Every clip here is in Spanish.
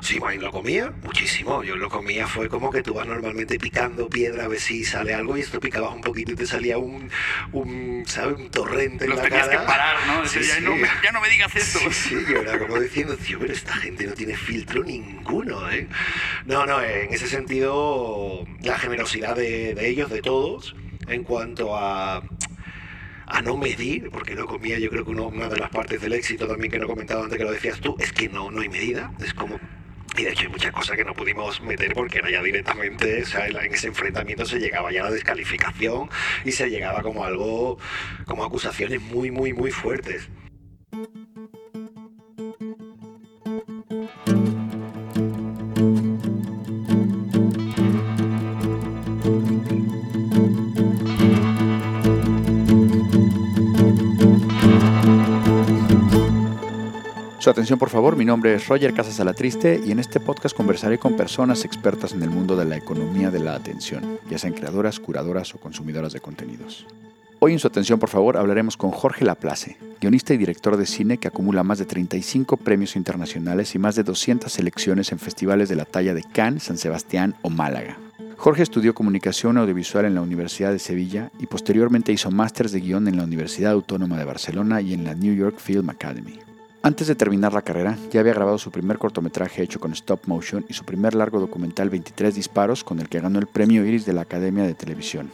Sí, bueno, lo comía muchísimo. Yo lo comía, fue como que tú vas normalmente picando piedra a ver si sale algo y esto picabas un poquito y te salía un, un ¿sabes? Un torrente en la tenías cara. que parar, ¿no? Sí, ya, sí. no me, ya no me digas esto. Sí, sí, yo era como diciendo, tío, pero esta gente no tiene filtro ninguno, ¿eh? No, no, en ese sentido, la generosidad de, de ellos, de todos, en cuanto a a no medir, porque lo comía, yo creo que uno- una de las partes del éxito también que no he comentado antes que lo decías tú, es que no, no hay medida, es como... Y de hecho hay muchas cosas que no pudimos meter porque era ya directamente, o sea, en ese enfrentamiento se llegaba ya a la descalificación y se llegaba como algo, como acusaciones muy, muy, muy fuertes. Su atención por favor, mi nombre es Roger Casas Alatriste y en este podcast conversaré con personas expertas en el mundo de la economía de la atención, ya sean creadoras, curadoras o consumidoras de contenidos. Hoy en su atención por favor hablaremos con Jorge Laplace, guionista y director de cine que acumula más de 35 premios internacionales y más de 200 selecciones en festivales de la talla de Cannes, San Sebastián o Málaga. Jorge estudió comunicación audiovisual en la Universidad de Sevilla y posteriormente hizo másters de guion en la Universidad Autónoma de Barcelona y en la New York Film Academy. Antes de terminar la carrera, ya había grabado su primer cortometraje hecho con stop motion y su primer largo documental 23 disparos con el que ganó el premio Iris de la Academia de Televisión.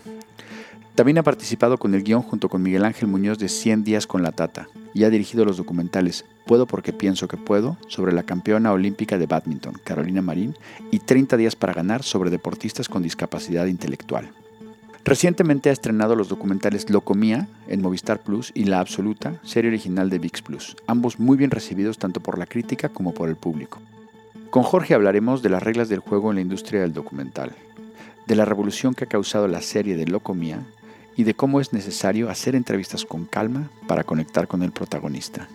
También ha participado con el guion junto con Miguel Ángel Muñoz de 100 días con la Tata y ha dirigido los documentales Puedo porque pienso que puedo sobre la campeona olímpica de badminton, Carolina Marín, y 30 días para ganar sobre deportistas con discapacidad intelectual. Recientemente ha estrenado los documentales Locomía en Movistar Plus y La Absoluta, serie original de VIX Plus, ambos muy bien recibidos tanto por la crítica como por el público. Con Jorge hablaremos de las reglas del juego en la industria del documental, de la revolución que ha causado la serie de Locomía y de cómo es necesario hacer entrevistas con calma para conectar con el protagonista.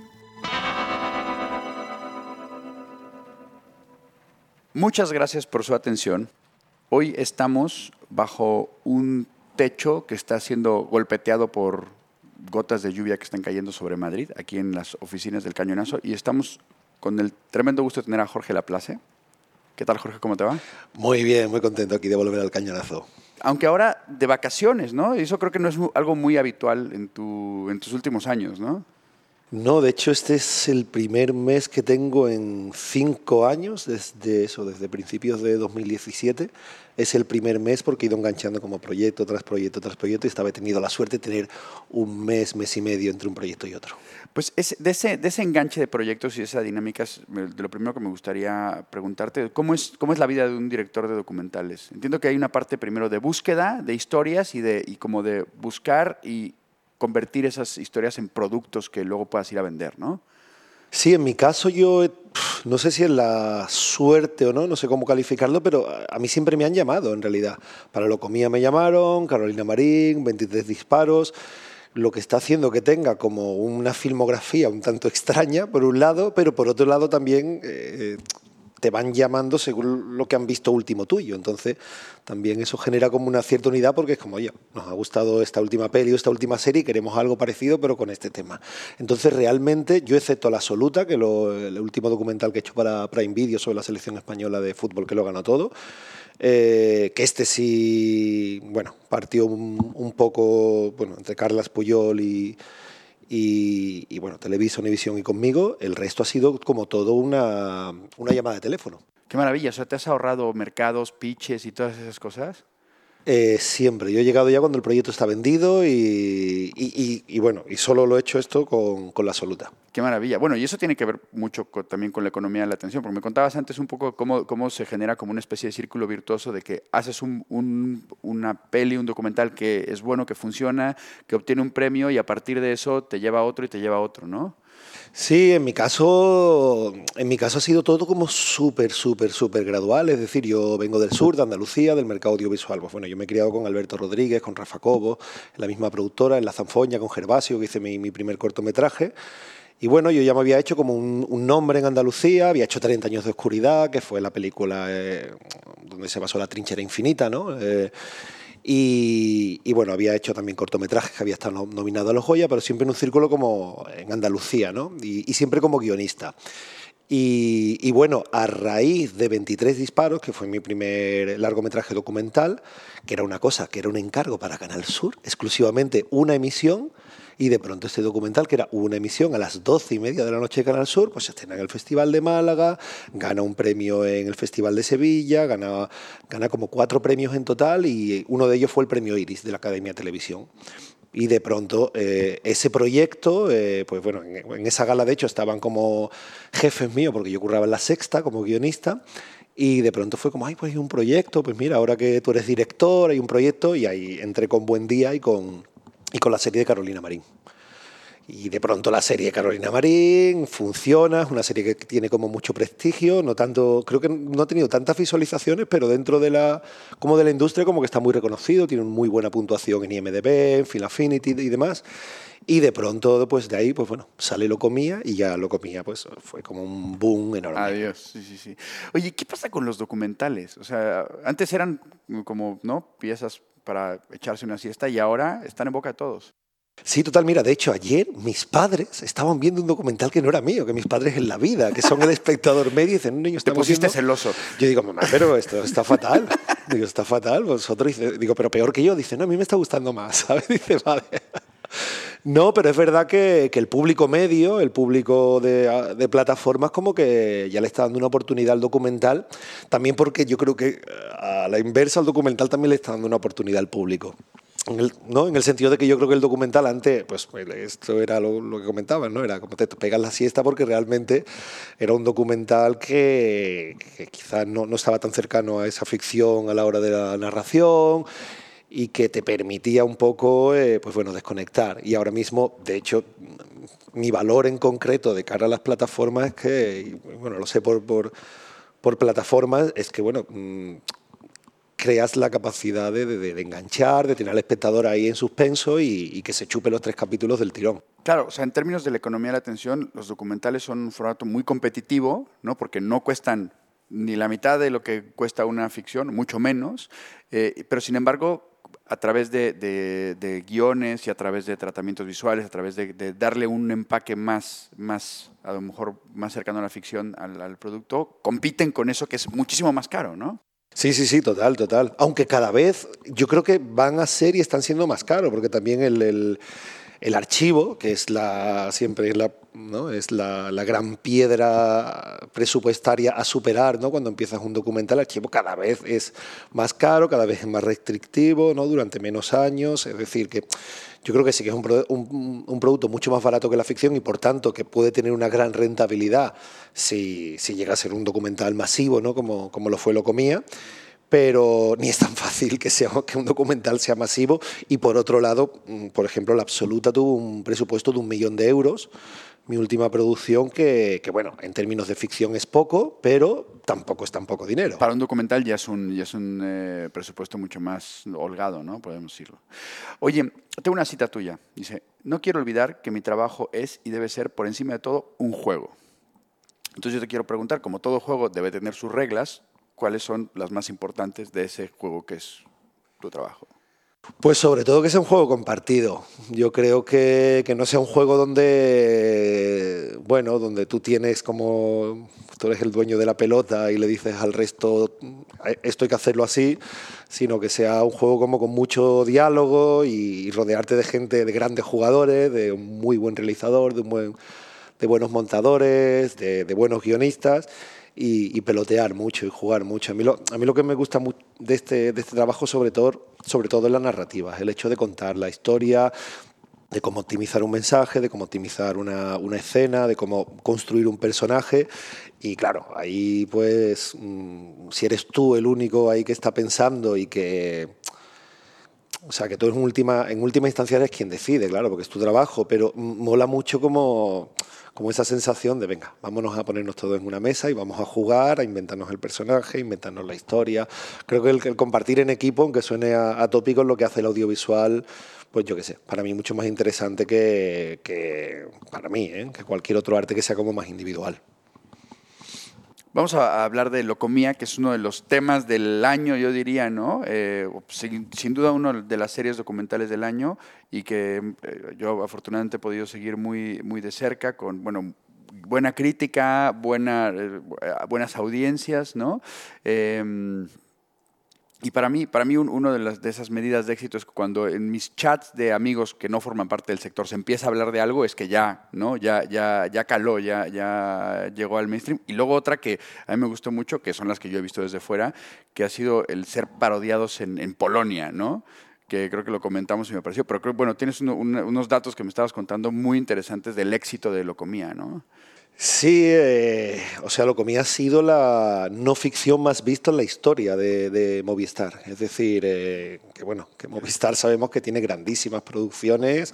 Muchas gracias por su atención. Hoy estamos bajo un techo que está siendo golpeteado por gotas de lluvia que están cayendo sobre Madrid, aquí en las oficinas del Cañonazo, y estamos con el tremendo gusto de tener a Jorge Laplace. ¿Qué tal, Jorge? ¿Cómo te va? Muy bien, muy contento aquí de volver al cañonazo. Aunque ahora de vacaciones, ¿no? Y Eso creo que no es algo muy habitual en, tu, en tus últimos años, ¿no? No, de hecho este es el primer mes que tengo en cinco años, desde eso, desde principios de 2017. Es el primer mes porque he ido enganchando como proyecto tras proyecto tras proyecto y estaba he tenido la suerte de tener un mes, mes y medio entre un proyecto y otro. Pues es- de, ese, de ese enganche de proyectos y esa dinámica, es de lo primero que me gustaría preguntarte, ¿cómo es, ¿cómo es la vida de un director de documentales? Entiendo que hay una parte primero de búsqueda de historias y, de, y como de buscar y convertir esas historias en productos que luego puedas ir a vender, ¿no? Sí, en mi caso yo, no sé si es la suerte o no, no sé cómo calificarlo, pero a- mí siempre me han llamado en realidad. Para Locomía me llamaron, Carolina Marín, 23 disparos, lo que está haciendo que tenga como una filmografía un tanto extraña, por un lado, pero por otro lado también eh, te van llamando según lo que han visto último tuyo. Entonces, también eso genera como una cierta unidad porque es como, oye, nos ha gustado esta última peli o esta última serie y queremos algo parecido, pero con este tema. Entonces, realmente, yo excepto La Absoluta, que lo- el último documental que he hecho para Prime Video sobre la selección española de fútbol, que lo ganó todo, eh, que este sí, bueno, partió un, un poco, bueno, entre Carlas Puyol y, y, y, bueno, Televisa, Univisión y conmigo, el resto ha sido como todo una, una llamada de teléfono. Qué maravilla, o sea, ¿te has ahorrado mercados, pitches y todas esas cosas? Eh, siempre. Yo he llegado ya cuando el proyecto está vendido y, bueno, y solo lo he hecho esto con, la absoluta. Qué maravilla. Bueno, y eso tiene que ver mucho también con la economía de la atención, porque me contabas antes un poco cómo, cómo se genera como una especie de círculo virtuoso de que haces un- un- una peli, un documental que es bueno, que funciona, que obtiene un premio y a partir de eso te lleva a otro y te lleva a otro, ¿no? Sí, en mi caso, en mi caso ha sido todo como súper, súper, súper gradual. Es decir, yo vengo del sur, de Andalucía, del mercado audiovisual. Pues bueno, yo me he criado con Alberto Rodríguez, con Rafa Cobo, en la misma productora, en La Zanfoña, con Gervasio, que hice mi, mi primer cortometraje. Y bueno, yo ya me había hecho como un, un nombre en Andalucía, había hecho 30 años de oscuridad, que fue la película eh, donde se basó la trinchera infinita, ¿no? Eh, y, y, bueno, había hecho también cortometrajes que había estado nominado a los Goya, pero siempre en un círculo como en Andalucía, ¿no? Y, y siempre como guionista. Y, bueno, a raíz de 23 disparos, que fue mi primer largometraje documental, que era una cosa, que era un encargo para Canal Sur, exclusivamente una emisión, y de pronto este documental, que era una emisión a las 12 y media de la noche de Canal Sur, pues se estrena en el Festival de Málaga, gana un premio en el Festival de Sevilla, gana, gana como cuatro premios en total y uno de ellos fue el premio Iris de la Academia Televisión. Y de pronto eh, ese proyecto, eh, pues bueno, en, esa gala de hecho estaban como jefes míos, porque yo curraba en la sexta como guionista, y de pronto fue como, ay, pues hay un proyecto, pues mira, ahora que tú eres director, hay un proyecto, y ahí entré con Buen Día y con, y con la serie de Carolina Marín. Y de pronto la serie Carolina Marín funciona, es una serie que tiene como mucho prestigio, no tanto, creo que no ha tenido tantas visualizaciones, pero dentro de la, como de la industria como que está muy reconocido, tiene muy buena puntuación en IMDB, en Film Affinity y demás. Y de pronto, pues de ahí, pues bueno, sale Lo Comía y ya Lo Comía, pues fue como un boom enorme. Adiós, sí, sí, sí. Oye, ¿qué pasa con los documentales? O sea, antes eran como, ¿no? Piezas para echarse una siesta y ahora están en boca de todos. Sí, total. Mira, de hecho, ayer mis padres estaban viendo un documental que no era mío, que mis padres en la vida, que son el espectador medio, y dicen, un niño está Te pusiste celoso. Yo digo, mamá, pero esto está fatal. digo, está fatal. Vosotros, digo, pero peor que yo. Dice, no, a mí me está gustando más, ¿sabes? Dice, vale. No, pero es verdad que, el público medio, el público de, plataformas, como que ya le está dando una oportunidad al documental, también porque yo creo que a la inversa al documental también le está dando una oportunidad al público. En el, ¿no? en el sentido de que yo creo que el documental antes, pues, pues esto era lo, que comentaban, ¿no? Era como te pegas la siesta porque realmente era un documental que, quizás no, no, estaba tan cercano a esa ficción a la hora de la narración y que te permitía un poco, eh, pues bueno, desconectar. Y ahora mismo, de hecho, mi valor en concreto de cara a las plataformas es que, bueno, lo sé por, por, por plataformas, es que, bueno, mm, creas la capacidad de, enganchar, de tener al espectador ahí en suspenso y, que se chupe los tres capítulos del tirón. Claro, o sea, en términos de la economía de la atención, los documentales son un formato muy competitivo, ¿no? Porque no cuestan ni la mitad de lo que cuesta una ficción, mucho menos, eh, pero sin embargo, a través de, guiones y a través de tratamientos visuales, a través de, darle un empaque más, más, a lo mejor más cercano a la ficción, al, al producto, compiten con eso que es muchísimo más caro, ¿no? Sí, sí, sí, total, total. Aunque cada vez yo creo que van a ser y están siendo más caros, porque también el, archivo, que es la siempre es la, ¿no? es la, gran piedra presupuestaria a superar ¿no? cuando empiezas un documental, el archivo cada vez es más caro, cada vez es más restrictivo, ¿no? durante menos años, es decir, que yo creo que sí que es un, producto mucho más barato que la ficción y por tanto que puede tener una gran rentabilidad si, si llega a ser un documental masivo, ¿no? como, como lo fue Lo Comía pero ni es tan fácil que, sea, que un documental sea masivo. Y por otro lado, mm, por ejemplo, La Absoluta tuvo un presupuesto de un millón de euros mi última producción, que, bueno, en términos de ficción es poco, pero tampoco es tan poco dinero. Para un documental ya es un, ya es un eh, presupuesto mucho más holgado, ¿no? Podemos decirlo. Oye, tengo una cita tuya. Dice, no quiero olvidar que mi trabajo es y debe ser, por encima de todo, un juego. Entonces yo te quiero preguntar, como todo juego debe tener sus reglas, ¿cuáles son las más importantes de ese juego que es tu trabajo? Pues sobre todo que sea un juego compartido. Yo creo que, que, no sea un juego donde, bueno, donde tú tienes como, tú eres el dueño de la pelota y le dices al resto, esto hay que hacerlo así, sino que sea un juego como con mucho diálogo y, rodearte de gente, de grandes jugadores, de un muy buen realizador, de, un buen, de buenos montadores, de, buenos guionistas y, pelotear mucho y jugar mucho. A mí lo, a mí lo que me gusta de este, de este trabajo sobre todo, sobre todo es la narrativa, el hecho de contar la historia, de cómo optimizar un mensaje, de cómo optimizar una, una, escena, de cómo construir un personaje. Y claro, ahí pues, mm, si eres tú el único ahí que está pensando y que... O sea, que tú en última, en última instancia eres quien decide, claro, porque es tu trabajo, pero mola mucho como como esa sensación de, venga, vámonos a ponernos todos en una mesa y vamos a jugar, a inventarnos el personaje, inventarnos la historia. Creo que el, compartir en equipo, aunque suene atópico, es lo que hace el audiovisual, pues yo qué sé, para mí mucho más interesante que, que para mí, ¿eh? que cualquier otro arte que sea como más individual. Vamos a hablar de Locomía, que es uno de los temas del año, yo diría, ¿no? Eh, sin, duda uno de las series documentales del año y que eh, yo afortunadamente he podido seguir muy, muy de cerca con, bueno, buena crítica, buena, eh, buenas audiencias, ¿no? Y para mí, para mí una de, de esas medidas de éxito es cuando en mis chats de amigos que no forman parte del sector se empieza a hablar de algo, es que ya, ¿no? Ya, ya, ya caló, ya, ya llegó al mainstream. Y luego otra que a mí me gustó mucho, que son las que yo he visto desde fuera, que ha sido el ser parodiados en, en Polonia, ¿no? que creo que lo comentamos y me pareció, pero creo, bueno, tienes unos datos que me estabas contando muy interesantes del éxito de Locomía, ¿no? Sí, eh, o sea, Locomía ha sido la no ficción más vista en la historia de, Movistar. Es decir, eh, que bueno, que Movistar sabemos que tiene grandísimas producciones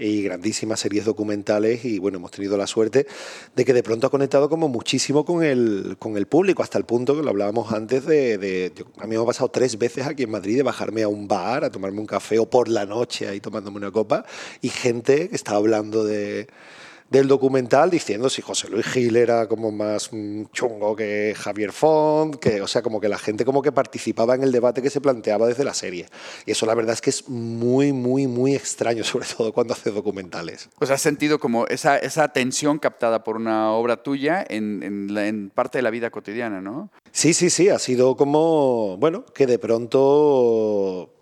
y grandísimas series documentales y bueno, hemos tenido la suerte de que de pronto ha conectado como muchísimo con el, con el público, hasta el punto que lo hablábamos antes de, a mí me ha pasado tres veces aquí en Madrid de bajarme a un bar a tomarme un café o por la noche ahí tomándome una copa y gente que estaba hablando de del documental diciendo si José Luis Gil era como más chungo que Javier Font, que, o sea, como que la gente como que participaba en el debate que se planteaba desde la serie. Y eso la verdad es que es muy, muy, muy extraño, sobre todo cuando hace documentales. Pues has sentido como esa, esa tensión captada por una obra tuya en, en, en parte de la vida cotidiana, ¿no? Sí, sí, sí, ha sido como, bueno, que de pronto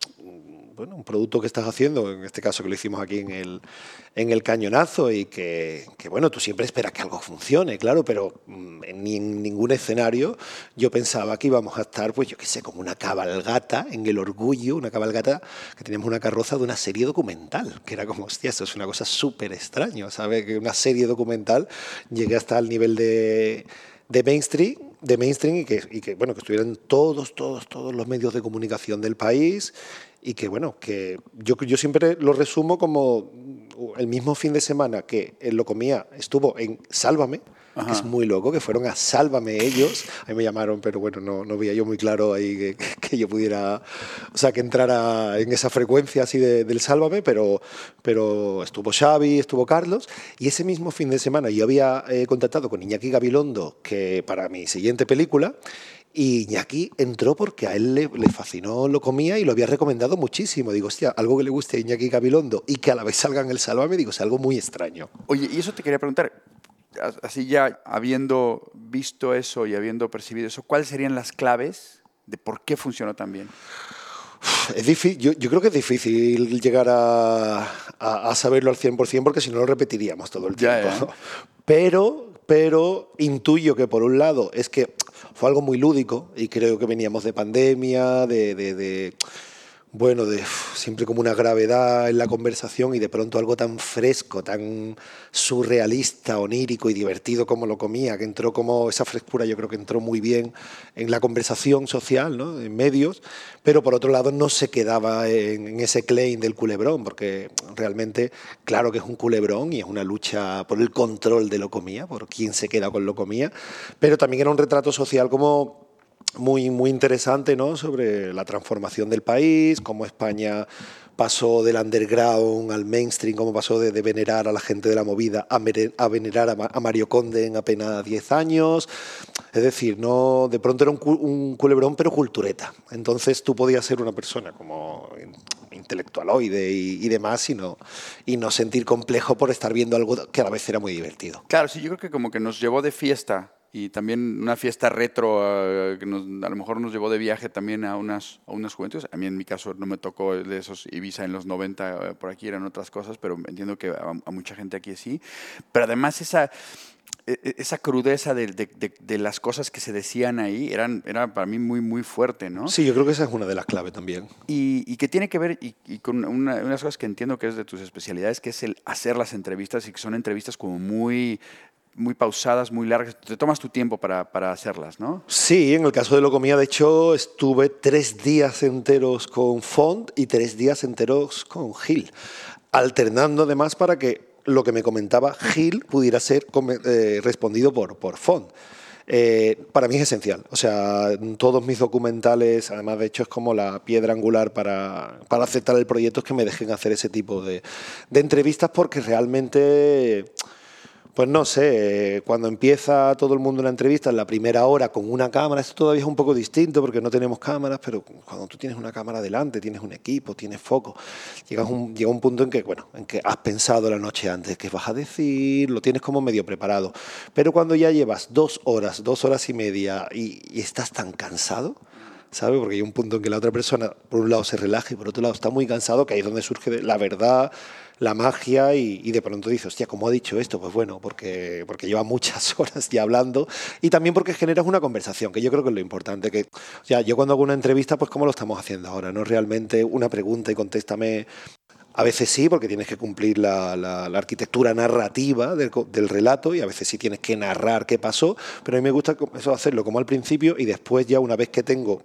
bueno, un producto que estás haciendo, en este caso que lo hicimos aquí en el, en el cañonazo y que, bueno, tú siempre esperas que algo funcione, claro, pero mm, en, ningún escenario yo pensaba que íbamos a estar, pues yo qué sé, como una cabalgata en el orgullo, una cabalgata que teníamos una carroza de una serie documental, que era como, hostia, esto es una cosa súper extraña, ¿sabes? Que una serie documental llegue hasta el nivel de, de mainstream de mainstream y que, y que, bueno que estuvieran todos todos todos los medios de comunicación del país y que bueno, que yo, yo siempre lo resumo como el mismo fin de semana que en lo comía estuvo en Sálvame, que es muy loco, que fueron a Sálvame ellos, ahí me llamaron, pero bueno, no, no veía yo muy claro ahí que, que, yo pudiera, o sea, que entrara en esa frecuencia así del Sálvame, pero, pero estuvo Xavi, estuvo Carlos, y ese mismo fin de semana yo había eh, contactado con Iñaki Gabilondo, que para mi siguiente película, y Iñaki entró porque a él le, fascinó, lo comía y lo había recomendado muchísimo. Digo, hostia, algo que le guste a Iñaki Gabilondo y que a la vez salga en el Sálvame, digo, es algo muy extraño. Oye, y eso te quería preguntar, así ya habiendo visto eso y habiendo percibido eso, ¿cuáles serían las claves de por qué funcionó tan bien? Es difícil, yo, yo, creo que es difícil llegar a, a, saberlo al 100% porque si no lo repetiríamos todo el tiempo. Pero, pero intuyo que por un lado es que fue algo muy lúdico y creo que veníamos de pandemia, de, de, bueno, de siempre como una gravedad en la conversación y de pronto algo tan fresco, tan surrealista, onírico y divertido como lo comía, que entró como esa frescura, yo creo que entró muy bien en la conversación social, ¿no? en medios, pero por otro lado no se quedaba en, ese claim del culebrón, porque realmente, claro que es un culebrón y es una lucha por el control de lo comía, por quién se queda con lo comía, pero también era un retrato social como muy, muy interesante ¿no? sobre la transformación del país, cómo España pasó del underground al mainstream, cómo pasó de, venerar a la gente de la movida a, a venerar a, Mario Conde en apenas 10 años. Es decir, no de pronto era un, culebrón, pero cultureta. Entonces tú podías ser una persona como intelectualoide y, y demás y no, y no sentir complejo por estar viendo algo que a la vez era muy divertido. Claro, sí, yo creo que como que nos llevó de fiesta y también una fiesta retro eh, que a lo mejor nos llevó de viaje también a unas, a unas juventudes. A mí en mi caso no me tocó de esos Ibiza en los 90, eh, por aquí eran otras cosas, pero entiendo que a, mucha gente aquí sí. Pero además esa, e, e, esa crudeza de, de, de, las cosas que se decían ahí eran, era para mí muy, muy fuerte, ¿no? Sí, yo creo que esa es una de las claves también. Y, y que tiene que ver, y, y con una, unas cosas que entiendo que es de tus especialidades, que es el hacer las entrevistas y que son entrevistas como muy muy pausadas, muy largas. Te tomas tu tiempo para, para, hacerlas, ¿no? Sí, en el caso de Locomía, de hecho, estuve tres días enteros con Font y tres días enteros con Gil, alternando además para que lo que me comentaba Gil pudiera ser eh, respondido por, por Font. Eh, para mí es esencial. O sea, todos mis documentales, además de hecho es como la piedra angular para, para aceptar el proyecto, es que me dejen hacer ese tipo de, de entrevistas porque realmente Pues no sé, cuando empieza todo el mundo una entrevista en la primera hora con una cámara, esto todavía es un poco distinto porque no tenemos cámaras, pero cuando tú tienes una cámara delante, tienes un equipo, tienes foco, llegas un, llega un punto en que, bueno, en que has pensado la noche antes qué vas a decir, lo tienes como medio preparado. Pero cuando ya llevas dos horas, dos horas y media y, y estás tan cansado, ¿sabes? Porque hay un punto en que la otra persona, por un lado, se relaja y por otro lado está muy cansado, que ahí es donde surge la verdad, la magia y, de pronto dices, hostia, ¿cómo ha dicho esto? Pues bueno, porque, porque lleva muchas horas ya hablando y también porque generas una conversación, que yo creo que es lo importante. Que, o yo cuando hago una entrevista, pues como lo estamos haciendo ahora, no realmente una pregunta y contéstame a veces sí, porque tienes que cumplir la, la, arquitectura narrativa del, del, relato y a veces sí tienes que narrar qué pasó, pero a mí me gusta eso hacerlo como al principio y después ya una vez que tengo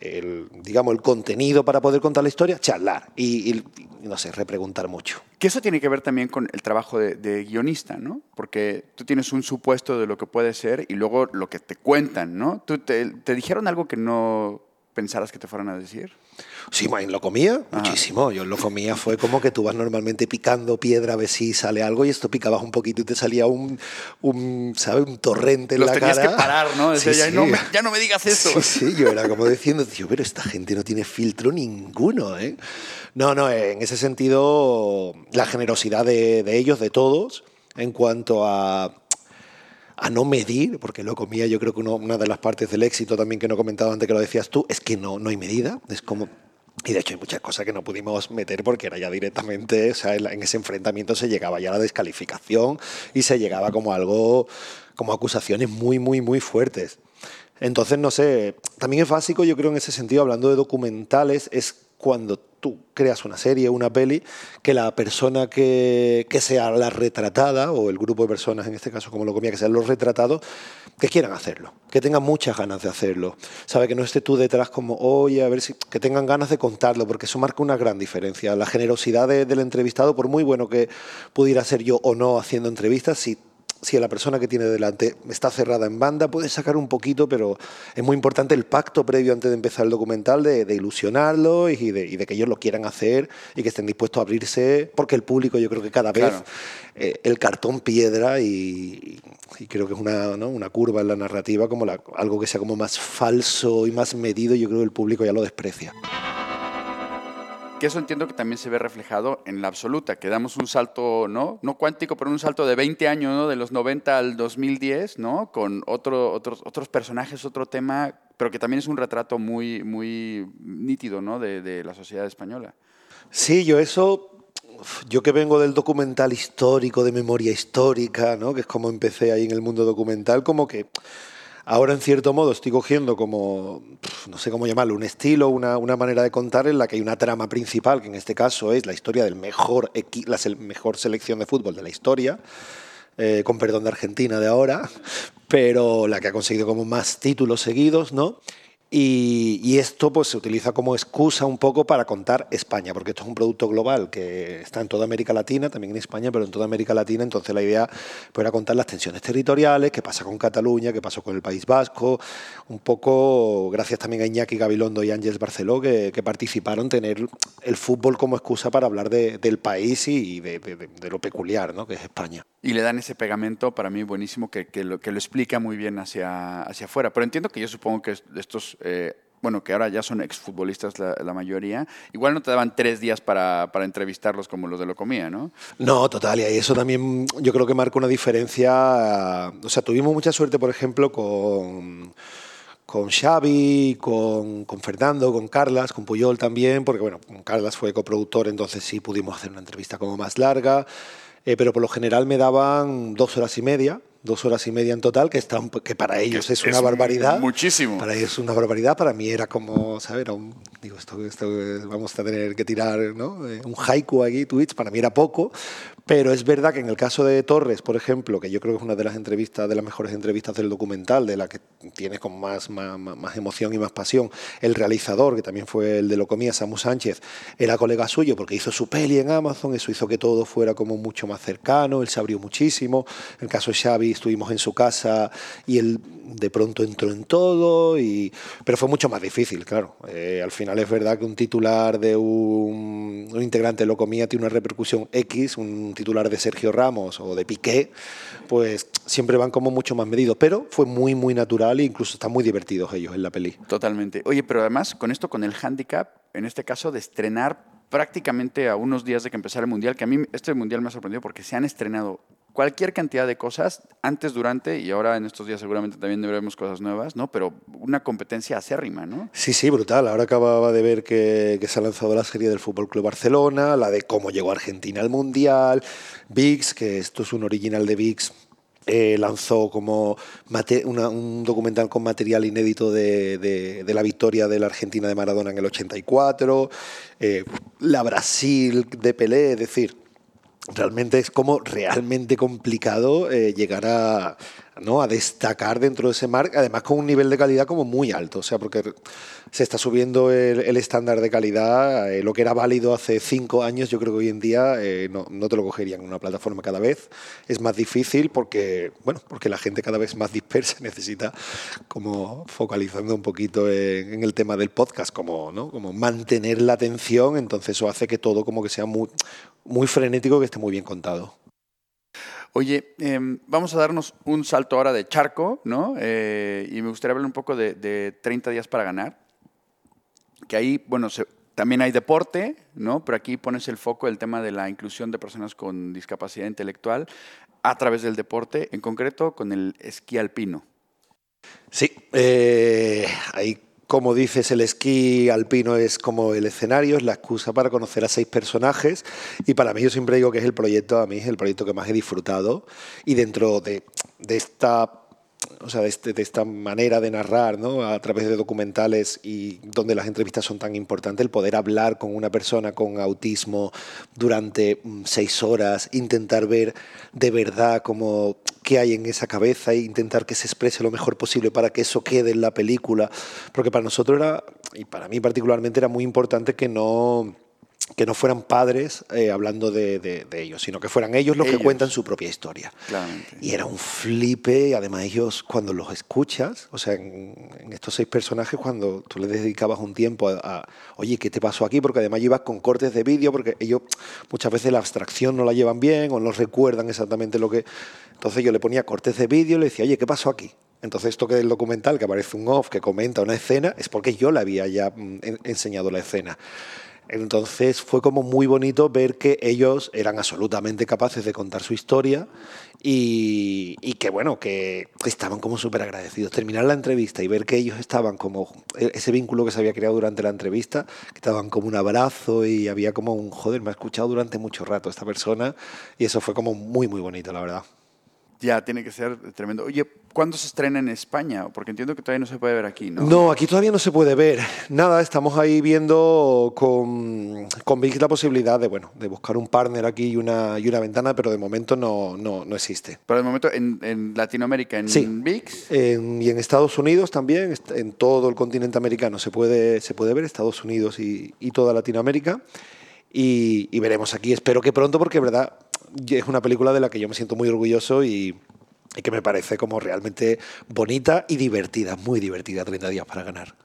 el, digamos, el contenido para poder contar la historia, charlar y, y no sé, repreguntar mucho. Que eso tiene que ver también con el trabajo de, de, guionista, ¿no? Porque tú tienes un supuesto de lo que puede ser y luego lo que te cuentan, ¿no? ¿Tú te, te dijeron algo que no pensaras que te fueran a decir? Sí, en lo comía muchísimo. Yo lo comía fue como que tú vas normalmente picando piedra a ver si sale algo y esto picabas un poquito y te salía un, un ¿sabes? Un torrente en Los la tenías cara. que parar, ¿no? Sí, ya, sí. No me, ya, no me, digas eso. Sí, sí, yo era como diciendo, tío, pero esta gente no tiene filtro ninguno, ¿eh? No, no, en ese sentido, la generosidad de, de ellos, de todos, en cuanto a a no medir, porque lo comía, yo creo que una de las partes del éxito también que no he comentado antes que lo decías tú, es que no, no hay medida, es como... Y de hecho hay muchas cosas que no pudimos meter porque era ya directamente, o sea, en ese enfrentamiento se llegaba ya a la descalificación y se llegaba como algo, como acusaciones muy, muy, muy fuertes. Entonces, no sé, también es básico, yo creo, en ese sentido, hablando de documentales, es cuando tú creas una serie, una peli, que la persona que, que, sea la retratada, o el grupo de personas, en este caso como lo comía, que sean los retratados, que quieran hacerlo, que tengan muchas ganas de hacerlo. Sabe que no esté tú detrás como, oye, a ver si. que tengan ganas de contarlo, porque eso marca una gran diferencia. La generosidad de, del entrevistado, por muy bueno que pudiera ser yo o no haciendo entrevistas, si si la persona que tiene delante está cerrada en banda, puede sacar un poquito, pero es muy importante el pacto previo antes de empezar el documental de, de ilusionarlo y de, y de, que ellos lo quieran hacer y que estén dispuestos a abrirse, porque el público yo creo que cada vez Claro. eh, el cartón piedra y, y creo que es una, ¿no? una curva en la narrativa, como la- algo que sea como más falso y más medido, yo creo que el público ya lo desprecia. Que eso entiendo que también se ve reflejado en la absoluta, que damos un salto, ¿no? No cuántico, pero un salto de 20 años, ¿no? De los 90 al 2010, ¿no? Con otro, otros, otros personajes, otro tema, pero que también es un retrato muy, muy nítido, ¿no? De, de la sociedad española. Sí, yo eso, yo que vengo del documental histórico, de memoria histórica, ¿no? que es como empecé ahí en el mundo documental, como que ahora en cierto modo estoy cogiendo como, no sé cómo llamarlo, un estilo, una, una manera de contar en la que hay una trama principal, que en este caso es la historia del mejor, la mejor selección de fútbol de la historia. eh, con perdón de Argentina de ahora, pero la que ha conseguido como más títulos seguidos, ¿no? Y, esto pues se utiliza como excusa un poco para contar España, porque esto es un producto global que está en toda América Latina, también en España, pero en toda América Latina. Entonces la idea pues, era contar las tensiones territoriales, qué pasa con Cataluña, qué pasó con el País Vasco, un poco gracias también a Iñaki Gabilondo y Ángeles Barceló que, participaron, tener el fútbol como excusa para hablar de, del país y de, de, lo peculiar ¿no? que es España. Y le dan ese pegamento para mí buenísimo que, que, lo, que lo explica muy bien hacia, hacia afuera. Pero entiendo que yo supongo que estos eh, bueno, que ahora ya son exfutbolistas la, la, mayoría, igual no te daban tres días para, para, entrevistarlos como los de Locomía, ¿no? No, total, y eso también yo creo que marca una diferencia. O sea, tuvimos mucha suerte, por ejemplo, con con Xavi, con, con, Fernando, con Carlas, con Puyol también, porque bueno, con Carlas fue coproductor, entonces sí pudimos hacer una entrevista como más larga, eh, pero por lo general me daban dos horas y media, dos horas y media en total, que, están, que para ellos es, es una barbaridad. Muchísimo. Para ellos es una barbaridad, para mí era como, ¿sabes? Era un, digo, esto, esto vamos a tener que tirar, ¿no? Eh, un haiku aquí, tweets, para mí era poco, pero es verdad que en el caso de Torres, por ejemplo, que yo creo que es una de las entrevistas, de las mejores entrevistas del documental, de la que tiene con más, más, más emoción y más pasión, el realizador, que también fue el de Locomía, Samu Sánchez, era colega suyo porque hizo su peli en Amazon, eso hizo que todo fuera como mucho más cercano, él se abrió muchísimo. En el caso de Xavi, estuvimos en su casa y él de pronto entró en todo, y, pero fue mucho más difícil, claro. Eh, al final es verdad que un titular de un, un integrante de Locomía tiene una repercusión X, un titular de Sergio Ramos o de Piqué, pues siempre van como mucho más medidos, pero fue muy, muy natural e incluso están muy divertidos ellos en la peli. Totalmente. Oye, pero además con esto, con el handicap, en este caso de estrenar prácticamente a unos días de que empezara el Mundial, que a mí este Mundial me ha sorprendido porque se han estrenado cualquier cantidad de cosas antes, durante y ahora en estos días seguramente también veremos cosas nuevas, ¿no? Pero una competencia acérrima, ¿no? Sí, sí, brutal. Ahora acababa de ver que, se ha lanzado la serie del Fútbol Club Barcelona, la de cómo llegó Argentina al Mundial, VIX, que esto es un original de VIX eh, lanzó como una, un documental con material inédito de, de, de, la victoria de la Argentina de Maradona en el 84, eh, la Brasil de Pelé, es decir, realmente es como realmente complicado eh, llegar a, ¿no? a destacar dentro de ese marco, además con un nivel de calidad como muy alto, o sea, porque se está subiendo el, estándar de calidad, eh, lo que era válido hace cinco años, yo creo que hoy en día eh, no, no, te lo cogerían en una plataforma cada vez, es más difícil porque, bueno, porque la gente cada vez más dispersa necesita como focalizando un poquito en, en el tema del podcast, como, ¿no? como mantener la atención, entonces eso hace que todo como que sea muy, muy frenético, que esté muy bien contado. Oye, eh, vamos a darnos un salto ahora de charco, ¿no? Eh, y me gustaría hablar un poco de, de, 30 días para ganar. Que ahí, bueno, también hay deporte, ¿no? Pero aquí pones el foco el tema de la inclusión de personas con discapacidad intelectual a través del deporte, en concreto con el esquí alpino. Sí, eh, ahí como dices, el esquí alpino es como el escenario, es la excusa para conocer a seis personajes. Y para mí yo siempre digo que es el proyecto, a mí es el proyecto que más he disfrutado. Y dentro de, de esta o sea, de, este, de, esta manera de narrar, ¿no? A través de documentales y donde las entrevistas son tan importantes, el poder hablar con una persona con autismo durante seis horas, intentar ver de verdad cómo qué hay en esa cabeza e intentar que se exprese lo mejor posible para que eso quede en la película, porque para nosotros era, y para mí particularmente era muy importante que no que no fueran padres eh, hablando de, de, de, ellos, sino que fueran ellos los ellos. que cuentan su propia historia. Claramente. Y era un flipe, y además ellos cuando los escuchas, o sea, en, en, estos seis personajes, cuando tú les dedicabas un tiempo a, a, oye, ¿qué te pasó aquí? Porque además ibas con cortes de vídeo, porque ellos muchas veces la abstracción no la llevan bien o no recuerdan exactamente lo que... Entonces yo le ponía cortes de vídeo y le decía, oye, ¿qué pasó aquí? Entonces, esto que es el documental, que aparece un off, que comenta una escena, es porque yo le había ya mm, enseñado la escena. Entonces fue como muy bonito ver que ellos eran absolutamente capaces de contar su historia y, que bueno, que estaban como súper agradecidos. Terminar la entrevista y ver que ellos estaban como, ese vínculo que se había creado durante la entrevista, que estaban como un abrazo y había como un, joder, me ha escuchado durante mucho rato esta persona y eso fue como muy, muy bonito, la verdad. Ya, tiene que ser tremendo. Oye, ¿cuándo se estrena en España? Porque entiendo que todavía no se puede ver aquí, ¿no? No, aquí todavía no se puede ver. Nada, estamos ahí viendo con, con VIX la posibilidad de, bueno, de buscar un partner aquí y una, y una ventana, pero de momento no, no, no existe. Pero de momento en, en Latinoamérica, en sí. VIX. En, y en Estados Unidos también, en todo el continente americano se puede, se puede ver, Estados Unidos y, y toda Latinoamérica. Y, y, veremos aquí, espero que pronto, porque verdad es una película de la que yo me siento muy orgulloso y, que me parece como realmente bonita y divertida, muy divertida, 30 días para ganar.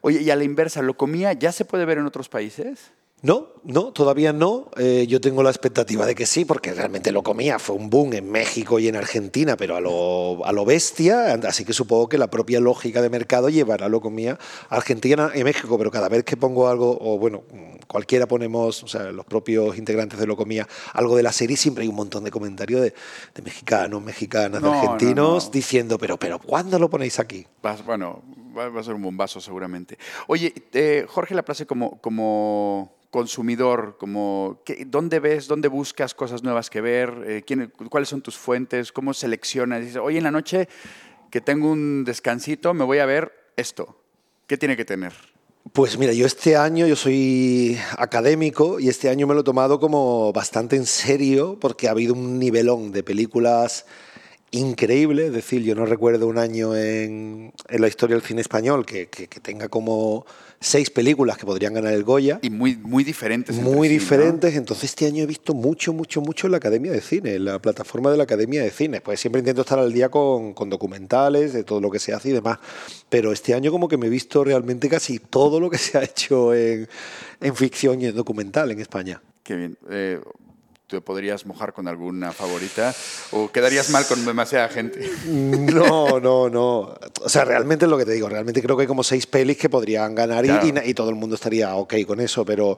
Oye, y a la inversa, ¿lo comía ya se puede ver en otros países? No, no, todavía no. Eh, yo tengo la expectativa de que sí, porque realmente lo comía. Fue un boom en México y en Argentina, pero a lo, a lo bestia. Así que supongo que la propia lógica de mercado llevará lo comía a Argentina y México. Pero cada vez que pongo algo, o bueno, cualquiera ponemos, o sea, los propios integrantes de lo comía, algo de la serie, siempre hay un montón de comentarios de, de mexicanos, mexicanas, no, de argentinos, no, no. diciendo, pero, pero, ¿cuándo lo ponéis aquí? Bueno, va a ser un bombazo seguramente. Oye, eh, Jorge Laplace como, como consumidor, como ¿qué, dónde ves, dónde buscas cosas nuevas que ver, eh, quién, cuáles son tus fuentes, cómo seleccionas. Dices, hoy en la noche que tengo un descansito, me voy a ver esto. ¿Qué tiene que tener? Pues mira, yo este año, yo soy académico y este año me lo he tomado como bastante en serio porque ha habido un nivelón de películas increíble. Es decir, yo no recuerdo un año en, en la historia del cine español que, que, que, tenga como seis películas que podrían ganar el Goya. Y muy, muy diferentes. Muy diferentes. Entonces este año he visto mucho, mucho, mucho en la Academia de Cine, en la plataforma de la Academia de Cine. Pues siempre intento estar al día con, con documentales, de todo lo que se hace y demás. Pero este año como que me he visto realmente casi todo lo que se ha hecho en, en ficción y en documental en España. Qué bien. Eh, ¿Te podrías mojar con alguna favorita? ¿O quedarías mal con demasiada gente? No, no, no. O sea, realmente es lo que te digo. Realmente creo que hay como seis pelis que podrían ganar claro. y, y, todo el mundo estaría ok con eso, pero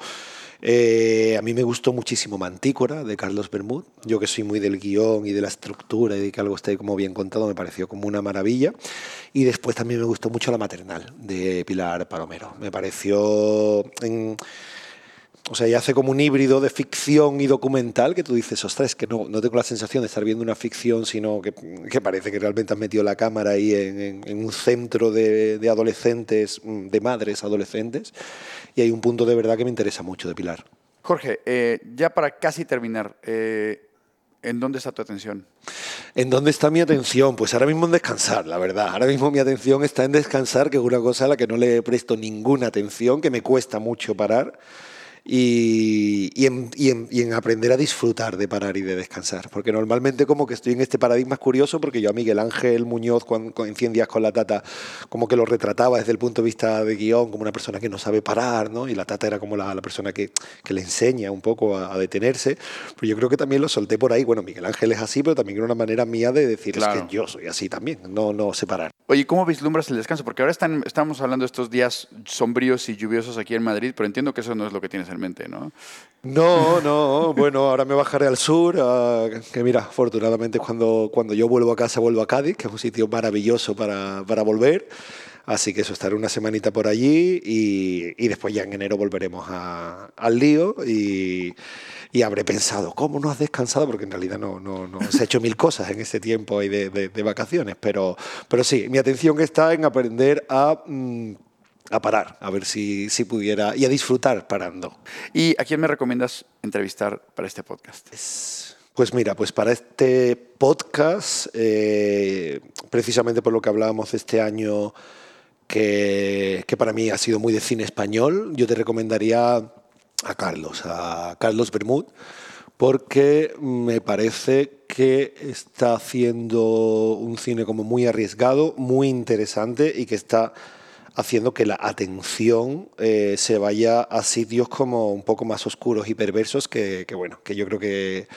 eh, a mí me gustó muchísimo Mantícora de Carlos Bermud. Yo que soy muy del guion y de la estructura y de que algo esté como bien contado, me pareció como una maravilla. Y después también me gustó mucho La Maternal de Pilar Palomero. Me pareció... En, o sea, ya hace como un híbrido de ficción y documental que tú dices, ostras, es que no, no tengo la sensación de estar viendo una ficción, sino que, que parece que realmente has metido la cámara ahí en, en, en un centro de, de, adolescentes, de madres adolescentes, y hay un punto de verdad que me interesa mucho de Pilar. Jorge, eh, ya para casi terminar, eh, ¿en dónde está tu atención? ¿En dónde está mi atención? Pues ahora mismo en descansar, la verdad. Ahora mismo mi atención está en descansar, que es una cosa a la que no le presto ninguna atención, que me cuesta mucho parar y, y, en, y, en, y, en, aprender a disfrutar de parar y de descansar. Porque normalmente como que estoy en este paradigma curioso porque yo a Miguel Ángel Muñoz cuando, en 100 días con la Tata como que lo retrataba desde el punto de vista de guion como una persona que no sabe parar, ¿no? Y la Tata era como la, la persona que, que, le enseña un poco a, a, detenerse. Pero yo creo que también lo solté por ahí. Bueno, Miguel Ángel es así, pero también era una manera mía de decir claro. es que yo soy así también, no, no separar. Oye, ¿cómo vislumbras el descanso? Porque ahora están, estamos hablando de estos días sombríos y lluviosos aquí en Madrid, pero entiendo que eso no es lo que tienes en ¿no? No, no, bueno, ahora me bajaré al sur, que mira, afortunadamente cuando, cuando yo vuelvo a casa vuelvo a Cádiz, que es un sitio maravilloso para, para volver, así que eso, estaré una semanita por allí y, y después ya en enero volveremos a, al lío y, y, habré pensado, ¿cómo no has descansado? Porque en realidad no, no, no se ha hecho mil cosas en este tiempo de, de, vacaciones, pero, pero sí, mi atención está en aprender a... Mmm, a parar, a ver si, si pudiera, y a disfrutar parando. ¿Y a quién me recomiendas entrevistar para este podcast? Pues mira, pues para este podcast, eh, precisamente por lo que hablábamos este año, que, que, para mí ha sido muy de cine español, yo te recomendaría a Carlos, a Carlos Bermud, porque me parece que está haciendo un cine como muy arriesgado, muy interesante y que está haciendo que la atención eh, se vaya a sitios como un poco más oscuros y perversos que, bueno, que yo creo que,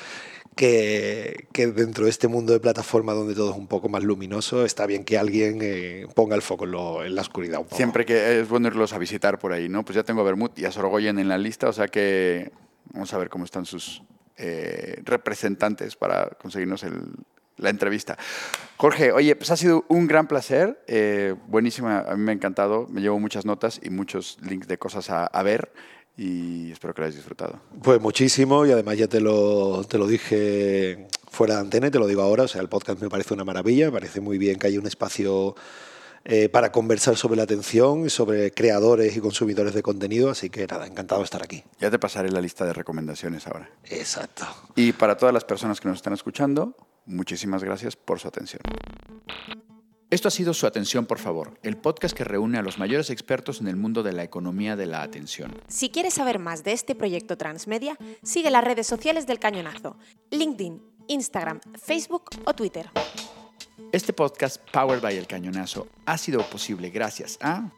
que, dentro de este mundo de plataforma donde todo es un poco más luminoso, está bien que alguien eh, ponga el foco en, la oscuridad. Siempre que es bueno irlos a visitar por ahí, ¿no? Pues ya tengo a Bermud y a Sorogoyen en la lista, o sea que vamos a ver cómo están sus eh, representantes para conseguirnos el, la entrevista. Jorge, oye, pues ha sido un gran placer, eh, buenísima, a mí me ha encantado, me llevo muchas notas y muchos links de cosas a, a ver y espero que lo hayas disfrutado. Pues muchísimo y además ya te lo, te lo dije fuera de antena y te lo digo ahora, o sea, el podcast me parece una maravilla, me parece muy bien que haya un espacio eh, para conversar sobre la atención sobre creadores y consumidores de contenido. Así que nada, encantado de estar aquí. Ya te pasaré la lista de recomendaciones ahora. Exacto. Y para todas las personas que nos están escuchando, muchísimas gracias por su atención. Esto ha sido Su Atención, por favor, el podcast que reúne a los mayores expertos en el mundo de la economía de la atención. Si quieres saber más de este proyecto transmedia, sigue las redes sociales del Cañonazo, LinkedIn, Instagram, Facebook o Twitter. Este podcast, Powered by El Cañonazo, ha sido posible gracias a...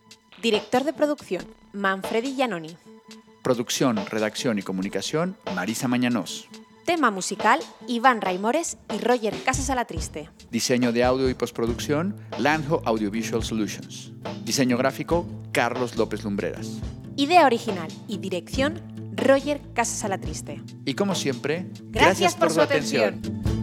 Director de producción, Manfredi Giannoni. Producción, redacción y comunicación, Marisa Mañanos. Tema musical, Iván Raimores y Roger Casas a la Triste. Diseño de audio y postproducción, Landho Audiovisual Solutions. Diseño gráfico, Carlos López Lumbreras. Idea original y dirección, Roger Casas a la Triste. Y como siempre, gracias, gracias por, por, su atención. atención.